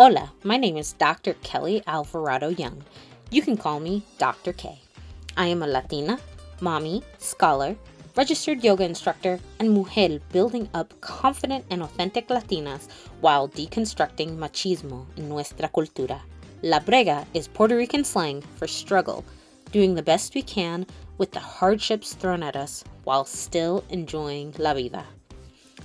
Hola, my name is Dr. Kelly Alvarado Young. You can call me Dr. K. I am a Latina, mommy, scholar, registered yoga instructor, and mujer building up confident and authentic Latinas while deconstructing machismo in nuestra cultura. La brega is Puerto Rican slang for struggle, doing the best we can with the hardships thrown at us while still enjoying la vida.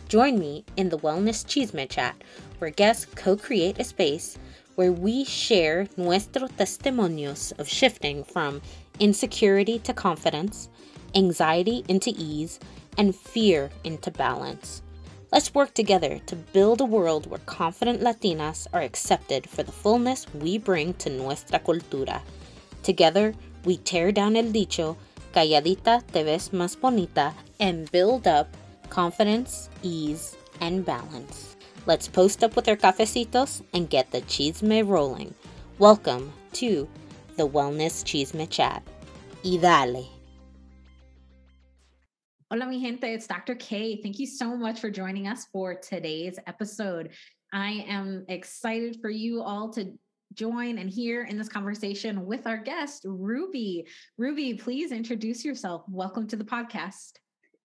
Join me in the Wellness Chisme Chat, where guests co create a space where we share nuestros testimonios of shifting from insecurity to confidence, anxiety into ease, and fear into balance. Let's work together to build a world where confident Latinas are accepted for the fullness we bring to nuestra cultura. Together, we tear down el dicho, calladita te ves más bonita, and build up confidence, ease, and balance. Let's post up with our cafecitos and get the chisme rolling. Welcome to the Wellness Chisme Chat. Y dale. Hola, mi gente. It's Dr. K. Thank you so much for joining us for today's episode. I am excited for you all to join and hear in this conversation with our guest, Ruby. Ruby, please introduce yourself. Welcome to the podcast.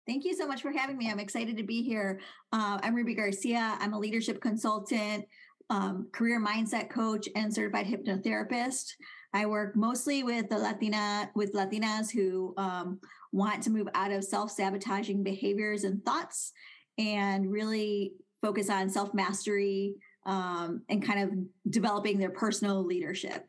Thank you so much for having me. I'm excited to be here. Uh, I'm Ruby Garcia. I'm a leadership consultant, um, career mindset coach, and certified hypnotherapist. I work mostly with the Latina with Latinas who um, want to move out of self-sabotaging behaviors and thoughts, and really focus on self-mastery um, and kind of developing their personal leadership.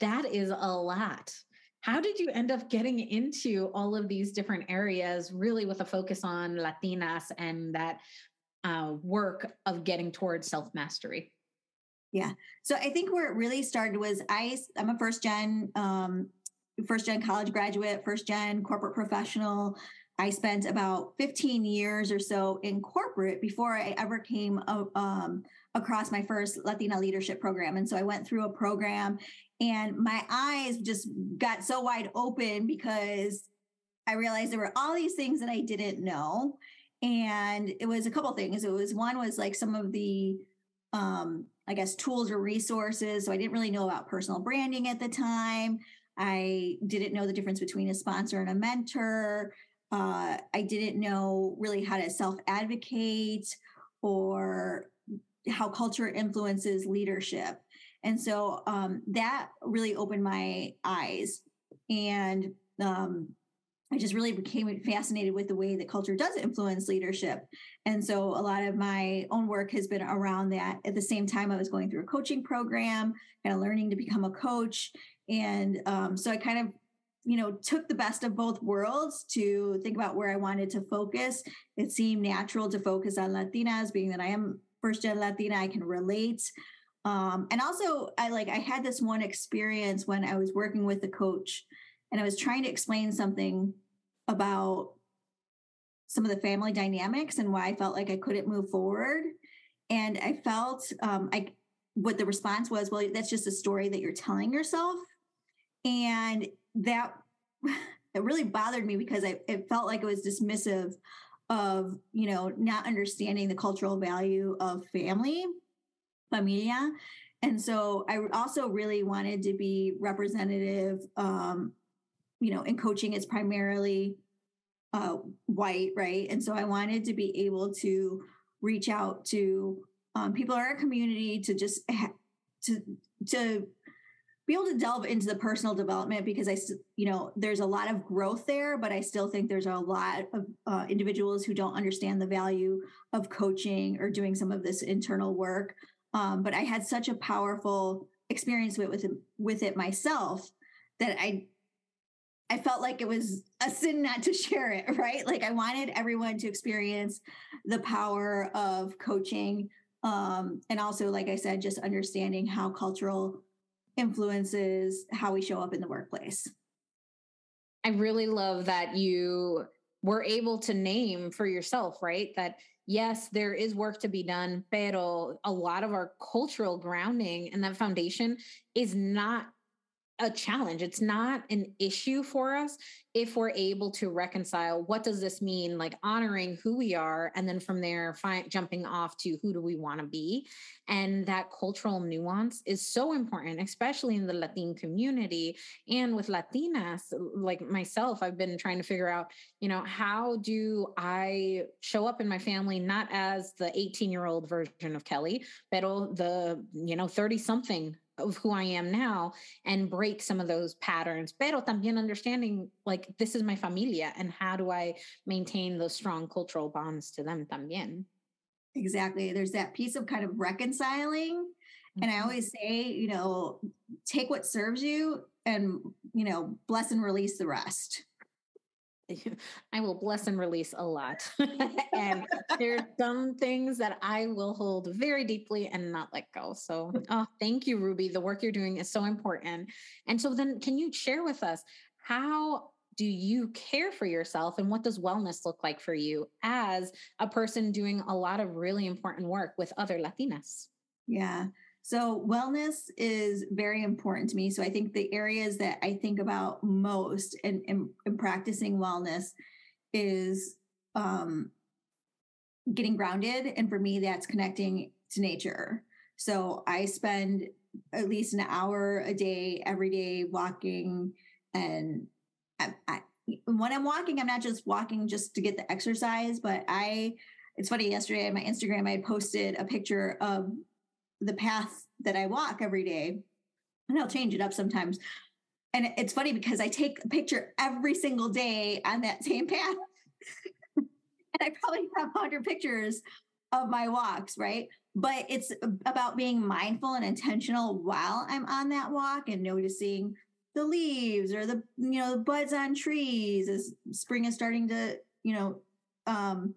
That is a lot. How did you end up getting into all of these different areas, really with a focus on Latinas and that uh, work of getting towards self mastery? Yeah. So I think where it really started was I I'm a first gen um, first gen college graduate, first gen corporate professional. I spent about 15 years or so in corporate before I ever came um, across my first Latina leadership program. And so I went through a program and my eyes just got so wide open because I realized there were all these things that I didn't know. And it was a couple things. It was one was like some of the um, I guess tools or resources. So I didn't really know about personal branding at the time. I didn't know the difference between a sponsor and a mentor. Uh, I didn't know really how to self advocate or how culture influences leadership. And so um, that really opened my eyes. And um, I just really became fascinated with the way that culture does influence leadership. And so a lot of my own work has been around that. At the same time, I was going through a coaching program, kind of learning to become a coach. And um, so I kind of you know took the best of both worlds to think about where i wanted to focus it seemed natural to focus on latinas being that i am first gen latina i can relate um, and also i like i had this one experience when i was working with a coach and I was trying to explain something about some of the family dynamics and why I felt like I couldn't move forward. And I felt um, I what the response was, well, that's just a story that you're telling yourself. And that it really bothered me because I it felt like it was dismissive of, you know, not understanding the cultural value of family, familia. And so I also really wanted to be representative um, you know, in coaching, it's primarily uh, white, right? And so I wanted to be able to reach out to um, people in our community to just ha- to to be able to delve into the personal development because I, you know, there's a lot of growth there, but I still think there's a lot of uh, individuals who don't understand the value of coaching or doing some of this internal work. Um, but I had such a powerful experience with with it, with it myself that I I felt like it was a sin not to share it, right? Like I wanted everyone to experience the power of coaching. Um, and also, like I said, just understanding how cultural influences how we show up in the workplace. I really love that you were able to name for yourself, right? That yes, there is work to be done, pero a lot of our cultural grounding and that foundation is not a challenge. It's not an issue for us if we're able to reconcile what does this mean, like honoring who we are, and then from there, find, jumping off to who do we want to be. And that cultural nuance is so important, especially in the Latin community and with Latinas like myself. I've been trying to figure out, you know, how do I show up in my family not as the 18 year old version of Kelly, but the, you know, 30 something of who I am now and break some of those patterns, pero también understanding like this is my familia and how do I maintain those strong cultural bonds to them también. Exactly. There's that piece of kind of reconciling. Mm-hmm. And I mm-hmm. always say, you know, take what serves you and, you know, bless and release the rest. I will bless and release a lot. and there are some things that I will hold very deeply and not let go. So, oh, thank you, Ruby. The work you're doing is so important. And so, then can you share with us how do you care for yourself and what does wellness look like for you as a person doing a lot of really important work with other Latinas? Yeah. So, wellness is very important to me. So, I think the areas that I think about most in, in, in practicing wellness is um, getting grounded. And for me, that's connecting to nature. So, I spend at least an hour a day, every day, walking. And I, I, when I'm walking, I'm not just walking just to get the exercise, but I, it's funny, yesterday on my Instagram, I posted a picture of the path that I walk every day, and I'll change it up sometimes. And it's funny because I take a picture every single day on that same path. and I probably have 100 pictures of my walks, right? But it's about being mindful and intentional while I'm on that walk and noticing the leaves or the you know the buds on trees as spring is starting to you know um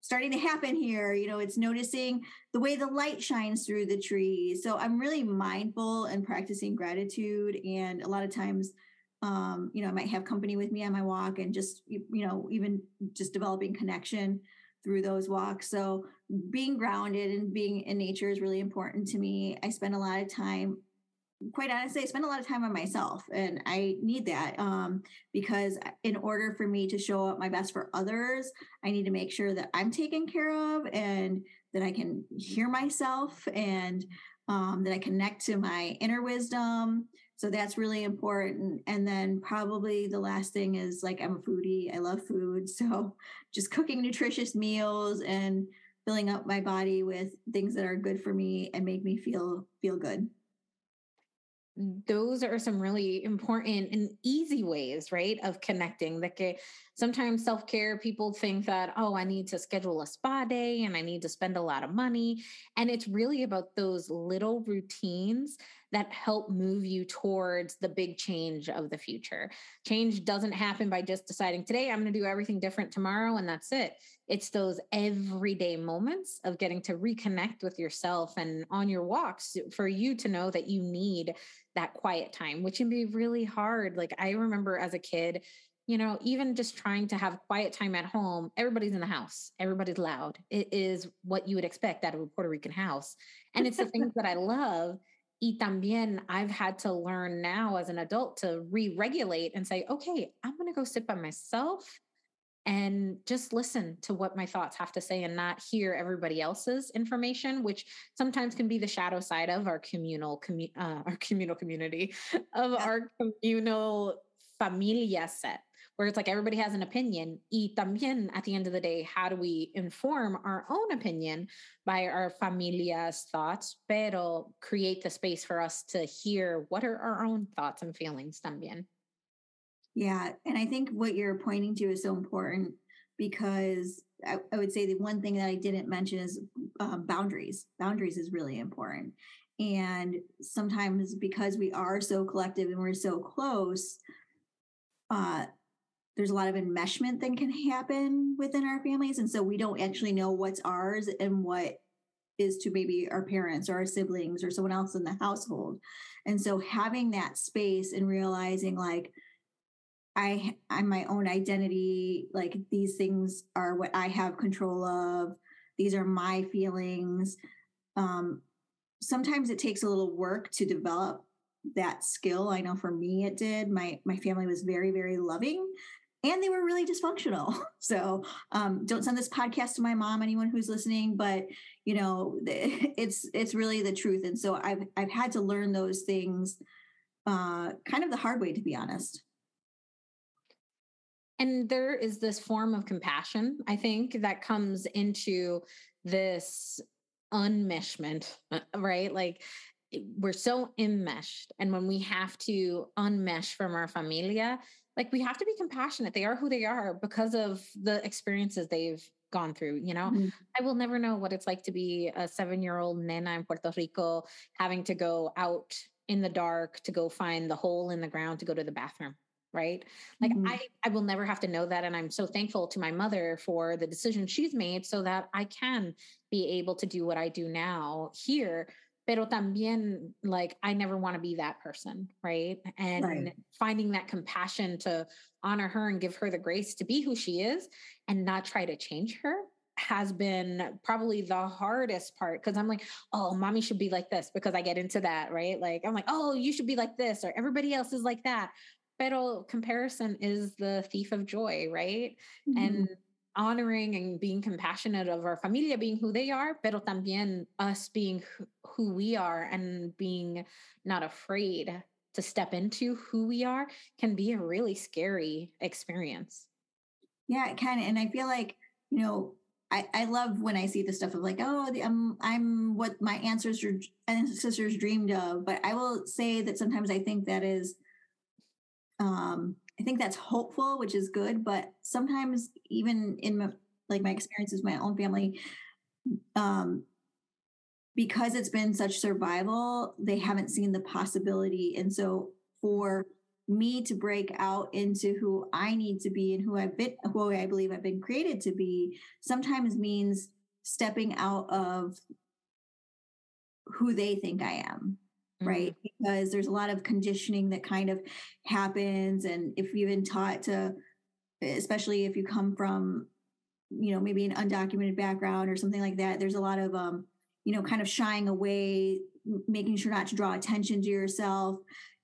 starting to happen here. You know, it's noticing the way the light shines through the trees. So I'm really mindful and practicing gratitude. And a lot of times, um, you know, I might have company with me on my walk and just, you know, even just developing connection through those walks. So being grounded and being in nature is really important to me. I spend a lot of time quite honestly, I spend a lot of time on myself and I need that um, because in order for me to show up my best for others, I need to make sure that I'm taken care of and that I can hear myself and um, that I connect to my inner wisdom. So that's really important. And then probably the last thing is like I'm a foodie. I love food. So just cooking nutritious meals and filling up my body with things that are good for me and make me feel feel good those are some really important and easy ways, right, of connecting. That sometimes self care, people think that, oh, I need to schedule a spa day and I need to spend a lot of money. And it's really about those little routines that help move you towards the big change of the future. Change doesn't happen by just deciding today I'm going to do everything different tomorrow and that's it. It's those everyday moments of getting to reconnect with yourself and on your walks for you to know that you need that quiet time, which can be really hard. Like I remember as a kid, you know, even just trying to have quiet time at home, everybody's in the house, everybody's loud. It is what you would expect out of a Puerto Rican house. And it's the things that I love. Y también, I've had to learn now as an adult to re regulate and say, okay, I'm going to go sit by myself and just listen to what my thoughts have to say and not hear everybody else's information which sometimes can be the shadow side of our communal commu- uh, our communal community of yeah. our communal familia set where it's like everybody has an opinion y también at the end of the day how do we inform our own opinion by our familia's thoughts pero create the space for us to hear what are our own thoughts and feelings también yeah. And I think what you're pointing to is so important because I, I would say the one thing that I didn't mention is um, boundaries. Boundaries is really important. And sometimes because we are so collective and we're so close, uh, there's a lot of enmeshment that can happen within our families. And so we don't actually know what's ours and what is to maybe our parents or our siblings or someone else in the household. And so having that space and realizing like, I I'm my own identity. Like these things are what I have control of. These are my feelings. Um, sometimes it takes a little work to develop that skill. I know for me it did. My my family was very very loving and they were really dysfunctional. So um, don't send this podcast to my mom, anyone who's listening, but you know, it's it's really the truth. And so I've I've had to learn those things uh, kind of the hard way, to be honest. And there is this form of compassion, I think, that comes into this unmeshment, right? Like we're so enmeshed. And when we have to unmesh from our familia, like we have to be compassionate. They are who they are because of the experiences they've gone through. You know, mm-hmm. I will never know what it's like to be a seven year old nena in Puerto Rico having to go out in the dark to go find the hole in the ground to go to the bathroom right like mm-hmm. i i will never have to know that and i'm so thankful to my mother for the decision she's made so that i can be able to do what i do now here pero también like I never want to be that person, right? And right. finding that compassion to honor her and give her the grace to be who she is and not try to change her has been probably the hardest part because I'm like, oh, mommy should be like this because I get into that, right? Like I'm like, oh, you should be like this or everybody else is like that. Pero comparison is the thief of joy, right? Mm-hmm. And honoring and being compassionate of our familia being who they are, pero también us being who we are and being not afraid to step into who we are can be a really scary experience. Yeah, it can. And I feel like, you know, I, I love when I see the stuff of like, oh, the, I'm I'm what my ancestors ancestors dreamed of. But I will say that sometimes I think that is um I think that's hopeful, which is good. But sometimes, even in my, like my experiences, with my own family, um, because it's been such survival, they haven't seen the possibility, and so for me to break out into who I need to be and who I've been, who I believe I've been created to be, sometimes means stepping out of who they think I am right? Mm-hmm. Because there's a lot of conditioning that kind of happens. And if you've been taught to, especially if you come from, you know, maybe an undocumented background or something like that, there's a lot of, um, you know, kind of shying away, making sure not to draw attention to yourself.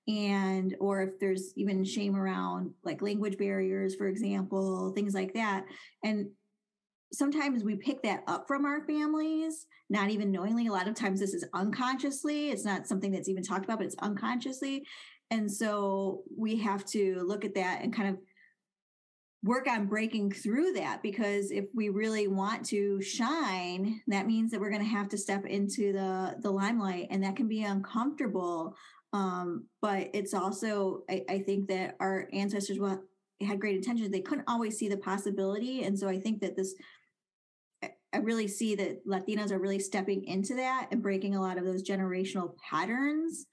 And, or if there's even shame around like language barriers, for example, things like that. And sometimes we pick that up from our families, not even knowingly. A lot of times this is unconsciously. It's not something that's even talked about, but it's unconsciously. And so we have to look at that and kind of work on breaking through that because if we really want to shine that means that we're going to have to step into the the limelight and that can be uncomfortable um, but it's also I, I think that our ancestors well, had great intentions they couldn't always see the possibility and so i think that this I really see that Latinas are really stepping into that and breaking a lot of those generational patterns.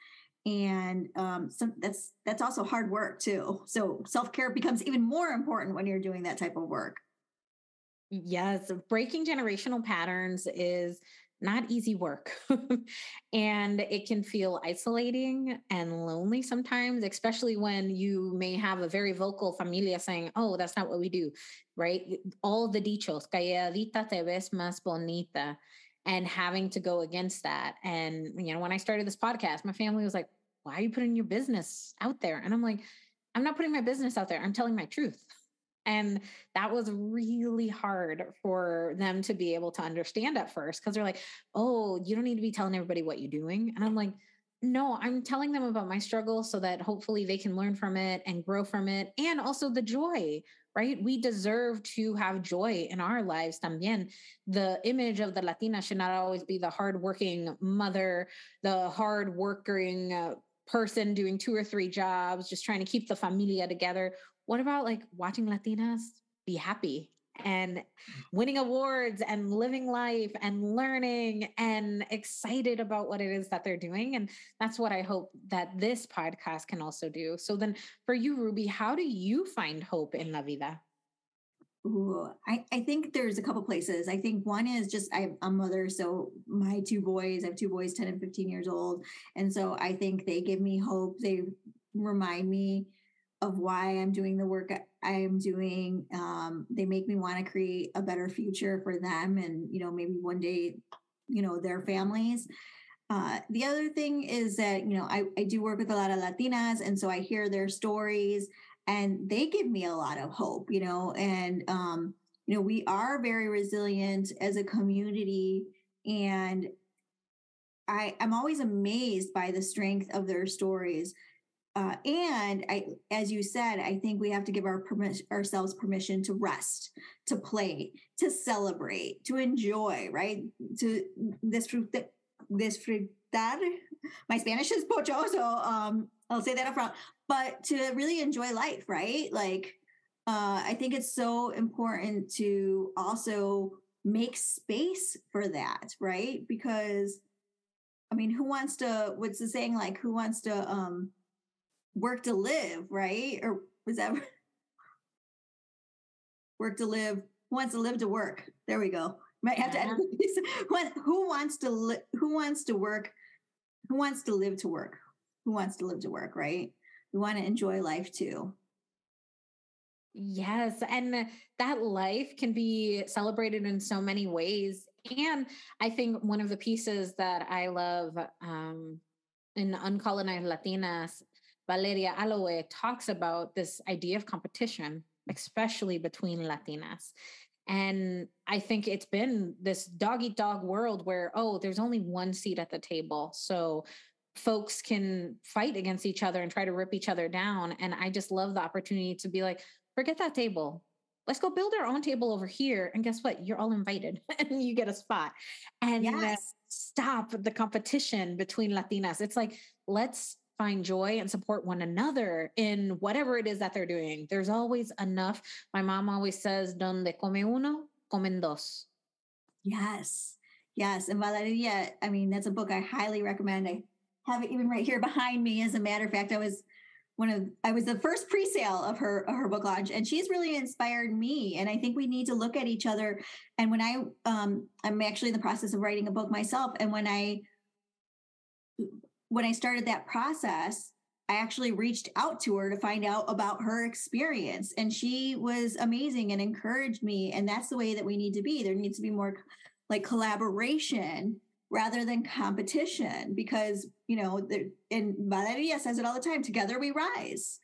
And um, so that's that's also hard work too. So self care becomes even more important when you're doing that type of work. Yes, breaking generational patterns is not easy work. and it can feel isolating and lonely sometimes, especially when you may have a very vocal familia saying, oh, that's not what we do, right? All the dichos, calladita te ves más bonita, and having to go against that. And, you know, when I started this podcast, my family was like, why are you putting your business out there? And I'm like, I'm not putting my business out there. I'm telling my truth. And that was really hard for them to be able to understand at first because they're like, oh, you don't need to be telling everybody what you're doing. And I'm like, no, I'm telling them about my struggle so that hopefully they can learn from it and grow from it. And also the joy, right? We deserve to have joy in our lives también. The image of the Latina should not always be the hardworking mother, the hardworking uh, person doing two or three jobs, just trying to keep the familia together what about like watching Latinas be happy and mm. winning awards and living life and learning and excited about what it is that they're doing. And that's what I hope that this podcast can also do. So then for you, Ruby, how do you find hope in La Vida? Ooh, I, I think there's a couple places. I think one is just I, am a mother, so my two boys, I have two boys, 10 and 15 years old. And so I think they give me hope. They remind me of why I'm doing the work I am doing. Um, they make me want to create a better future for them and, you know, maybe one day, you know, their families. uh, the other thing is that you know I, I do work with a lot of latinas and so i hear their stories and they give me a lot of hope you know and um, you know we are very resilient as a community and i i'm always amazed by the strength of their stories uh, and I, as you said, I think we have to give our ourselves permission to rest, to play, to celebrate, to enjoy, right? To this disfrutar. My Spanish is pocho, so um, I'll say that up front. But to really enjoy life, right? Like, uh, I think it's so important to also make space for that, right? Because, I mean, who wants to? What's the saying? Like, who wants to um, work to live, right? Or was that work to live? Who wants to live to work? There we go. Might have yeah. to edit who wants to li- who wants to work who wants to live to work who wants to live to work right we want to enjoy life too yes and that life can be celebrated in so many ways and i think one of the pieces that i love um, in uncolonized latinas valeria aloe talks about this idea of competition especially between latinas and I think it's been this dog eat dog world where, oh, there's only one seat at the table. So folks can fight against each other and try to rip each other down. And I just love the opportunity to be like, forget that table. Let's go build our own table over here. And guess what? You're all invited and you get a spot. And yes. stop the competition between Latinas. It's like, let's find joy and support one another in whatever it is that they're doing. There's always enough. My mom always says, donde come uno, comen dos. Yes. Yes. And Valeria, I mean, that's a book I highly recommend. I have it even right here behind me. As a matter of fact, I was one of I was the first pre-sale of her of her book launch and she's really inspired me and I think we need to look at each other and when I um I'm actually in the process of writing a book myself and when I when I started that process, I actually reached out to her to find out about her experience. And she was amazing and encouraged me. And that's the way that we need to be. There needs to be more like collaboration rather than competition because, you know, and Valeria says it all the time together we rise.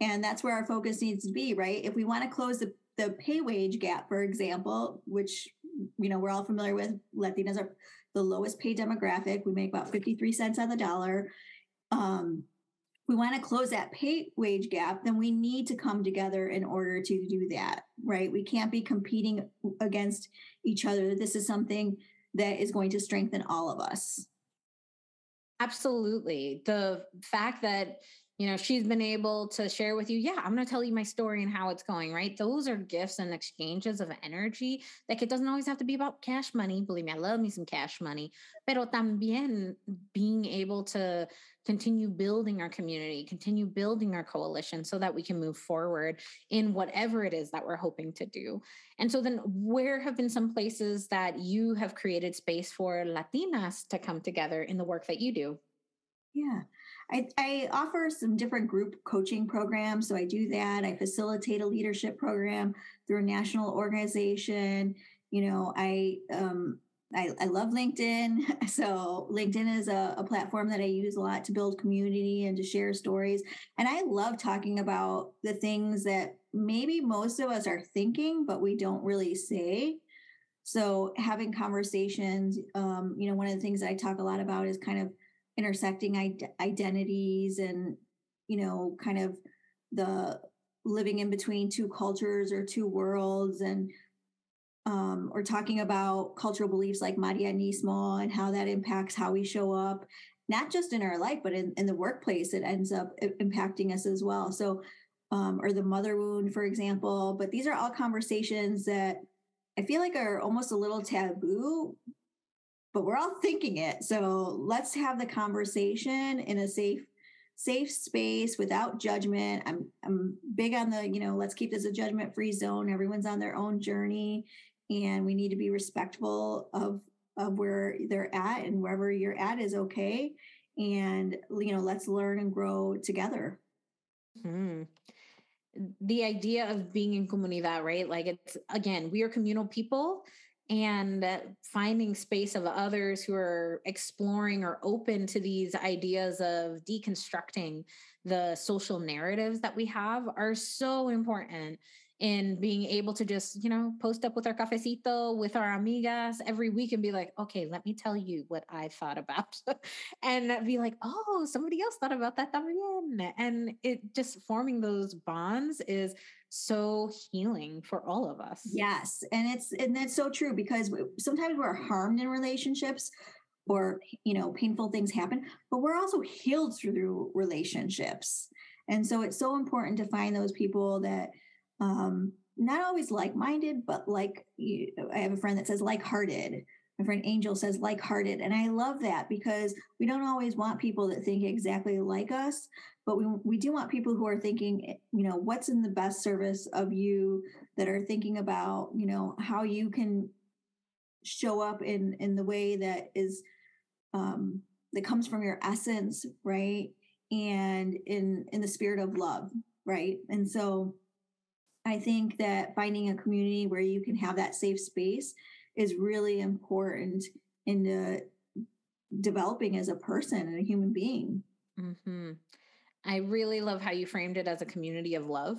And that's where our focus needs to be, right? If we want to close the, the pay wage gap, for example, which, you know, we're all familiar with, Latinas are the lowest paid demographic. We make about 53 cents on the dollar. Um, we want to close that pay wage gap, then we need to come together in order to do that, right? We can't be competing against each other. This is something that is going to strengthen all of us. Absolutely. The fact that you know she's been able to share with you yeah i'm going to tell you my story and how it's going right? Those are gifts and exchanges of energy like it doesn't always have to be about cash money believe me i love me some cash money pero también being able to continue building our community continue building our coalition so that we can move forward in whatever it is that we're hoping to do. And so then where have been some places that you have created space for latinas to come together in the work that you do? Yeah I, I offer some different group coaching programs. So I do that. I facilitate a leadership program through a national organization. You know, I um, I, I, love LinkedIn. So LinkedIn is a, a, platform that I use a lot to build community and to share stories. And I love talking about the things that maybe most of us are thinking, but we don't really say. So having conversations, um, you know, one of the things I talk a lot about is kind of intersecting identities and you know kind of the living in between two cultures or two worlds and um, or talking about cultural beliefs like Marianismo and how that impacts how we show up, not just in our life, but in, in the workplace, it ends up impacting us as well. So, um, or the mother wound, for example. But these are all conversations that I feel like are almost a little taboo, but we're all thinking it. So let's have the conversation in a safe safe space without judgment. I'm I'm big on the, you know, let's keep this a judgment free zone. Everyone's on their own journey and we need to be respectful of of where they're at and wherever you're at is okay and you know, let's learn and grow together. Hmm the idea of being in comunidad, right? Like it's again, we are communal people and uh, finding space of others who are exploring or open to these ideas of deconstructing the social narratives that we have are so important in being able to just, you know, post up with our cafecito with our amigas every week and be like, okay, let me tell you what I thought about. and be like, oh, somebody else thought about that también. And it just forming those bonds is so healing for all of us. Yes. And it's, and that's so true because sometimes we're harmed in relationships or, you know, painful things happen, but we're also healed through relationships. And so it's so important to find those people that, um, not always like-minded, but like you, I have a friend that says like-hearted. My friend Angel says like-hearted, and I love that because we don't always want people that think exactly like us, but we we do want people who are thinking, you know, what's in the best service of you, that are thinking about, you know, how you can show up in in the way that is um, that comes from your essence, right? And in in the spirit of love, right? And so I think that finding a community where you can have that safe space is really important in developing as a person and a human being. Mm-hmm. I really love how you framed it as a community of love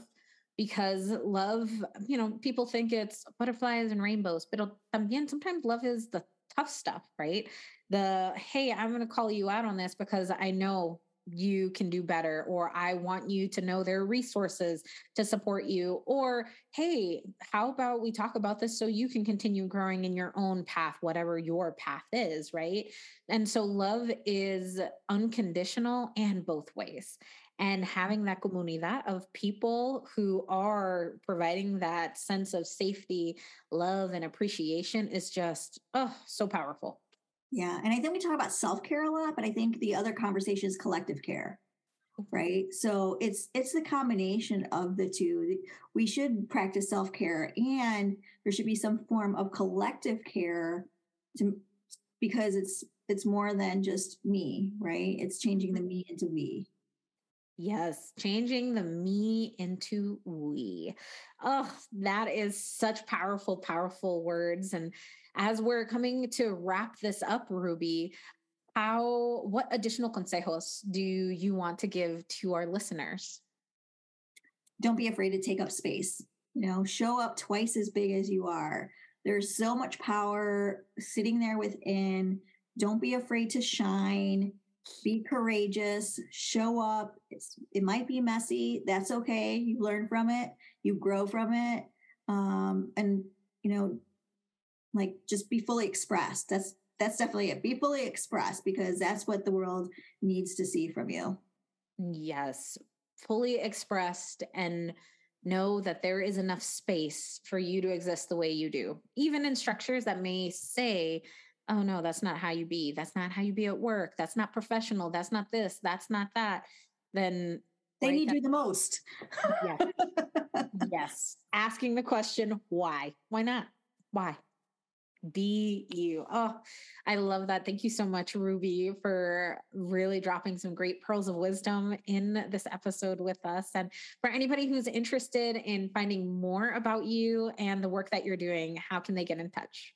because love, you know, people think it's butterflies and rainbows, but también sometimes love is the tough stuff, right? The hey, I'm going to call you out on this because I know you can do better or i want you to know there are resources to support you or hey how about we talk about this so you can continue growing in your own path whatever your path is right? And so love is unconditional and both ways. And having that comunidad of people who are providing that sense of safety love and appreciation is just oh so powerful yeah. And I think we talk about self-care a lot, but I think the other conversation is collective care. Right. So it's it's the combination of the two. We should practice self-care and there should be some form of collective care to because it's it's more than just me, right? It's changing the mm-hmm. me into we. Yes, changing the me into we. Oh, that is such powerful, powerful words. And as we're coming to wrap this up, Ruby, how what additional consejos do you want to give to our listeners? Don't be afraid to take up space. You know, show up twice as big as you are. There's so much power sitting there within. Don't be afraid to shine. Be courageous. Show up. It's, it might be messy. That's okay. You learn from it. You grow from it. Um, and you know, like just be fully expressed. That's that's definitely it. Be fully expressed because that's what the world needs to see from you. Yes. Fully expressed and know that there is enough space for you to exist the way you do. Even in structures that may say oh no that's not how you be. That's not how you be at work. That's not professional. That's not this. That's not that. Then they right, need you the most. Yes. yes. Asking the question why? Why not? Why be you. Oh, I love that. Thank you so much, Ruby, for really dropping some great pearls of wisdom in this episode with us. And for anybody who's interested in finding more about you and the work that you're doing, how can they get in touch?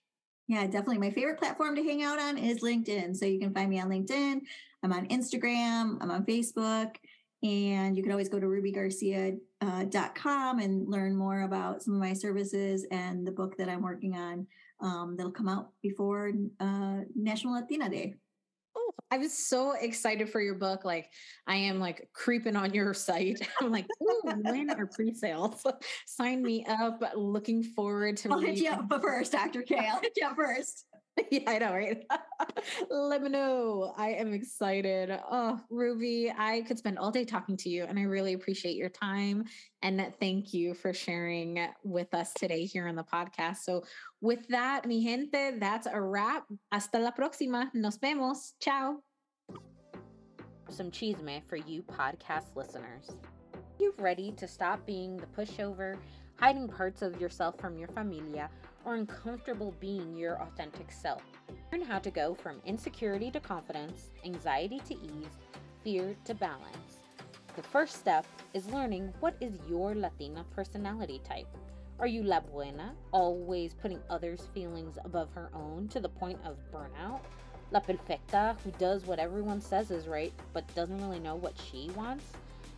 Yeah, definitely. My favorite platform to hang out on is LinkedIn. So you can find me on LinkedIn. I'm on Instagram. I'm on Facebook. And you can always go to rubygarcia.com uh, and learn more about some of my services and the book that I'm working on um, that'll come out before uh, National Latina Day. Oh, I was so excited for your book. Like, I am like creeping on your site. I'm like, when are pre-sales? Sign me up. Looking forward to. I'll hit you up first, Dr. K. I'll hit you up first. yeah, I know, right? Let me know. I am excited. Oh, Ruby, I could spend all day talking to you, and I really appreciate your time. And thank you for sharing with us today here on the podcast. So, with that, mi gente, that's a wrap. Hasta la próxima. Nos vemos. Ciao. Some chisme for you podcast listeners. You ready to stop being the pushover, hiding parts of yourself from your familia? Or uncomfortable being your authentic self. Learn how to go from insecurity to confidence, anxiety to ease, fear to balance. The first step is learning what is your Latina personality type. Are you la buena, always putting others' feelings above her own to the point of burnout? La perfecta, who does what everyone says is right but doesn't really know what she wants?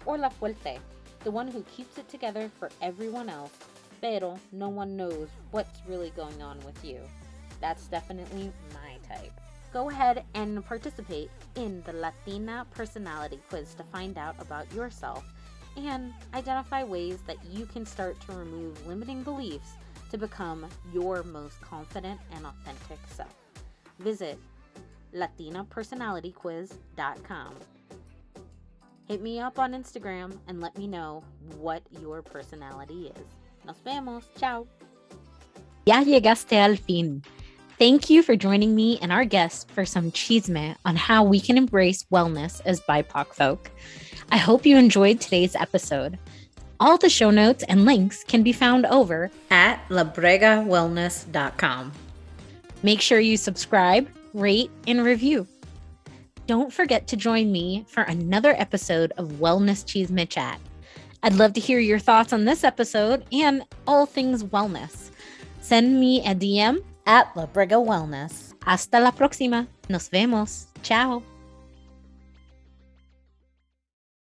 Or la fuerte, the one who keeps it together for everyone else, pero no one knows what's really going on with you? That's definitely my type. Go ahead and participate in the Latina Personality Quiz to find out about yourself and identify ways that you can start to remove limiting beliefs to become your most confident and authentic self. Visit latinapersonalityquiz.com. Hit me up on Instagram and let me know what your personality is. Nos vemos. Ciao. Ya llegaste al fin. Thank you for joining me and our guests for some chisme on how we can embrace wellness as BIPOC folk. I hope you enjoyed today's episode. All the show notes and links can be found over at labregawellness.com. Make sure you subscribe, rate, and review. Don't forget to join me for another episode of Wellness Chisme Chat. I'd love to hear your thoughts on this episode and all things wellness. Send me a DM at La Brega Wellness. Hasta la próxima. Nos vemos. Ciao.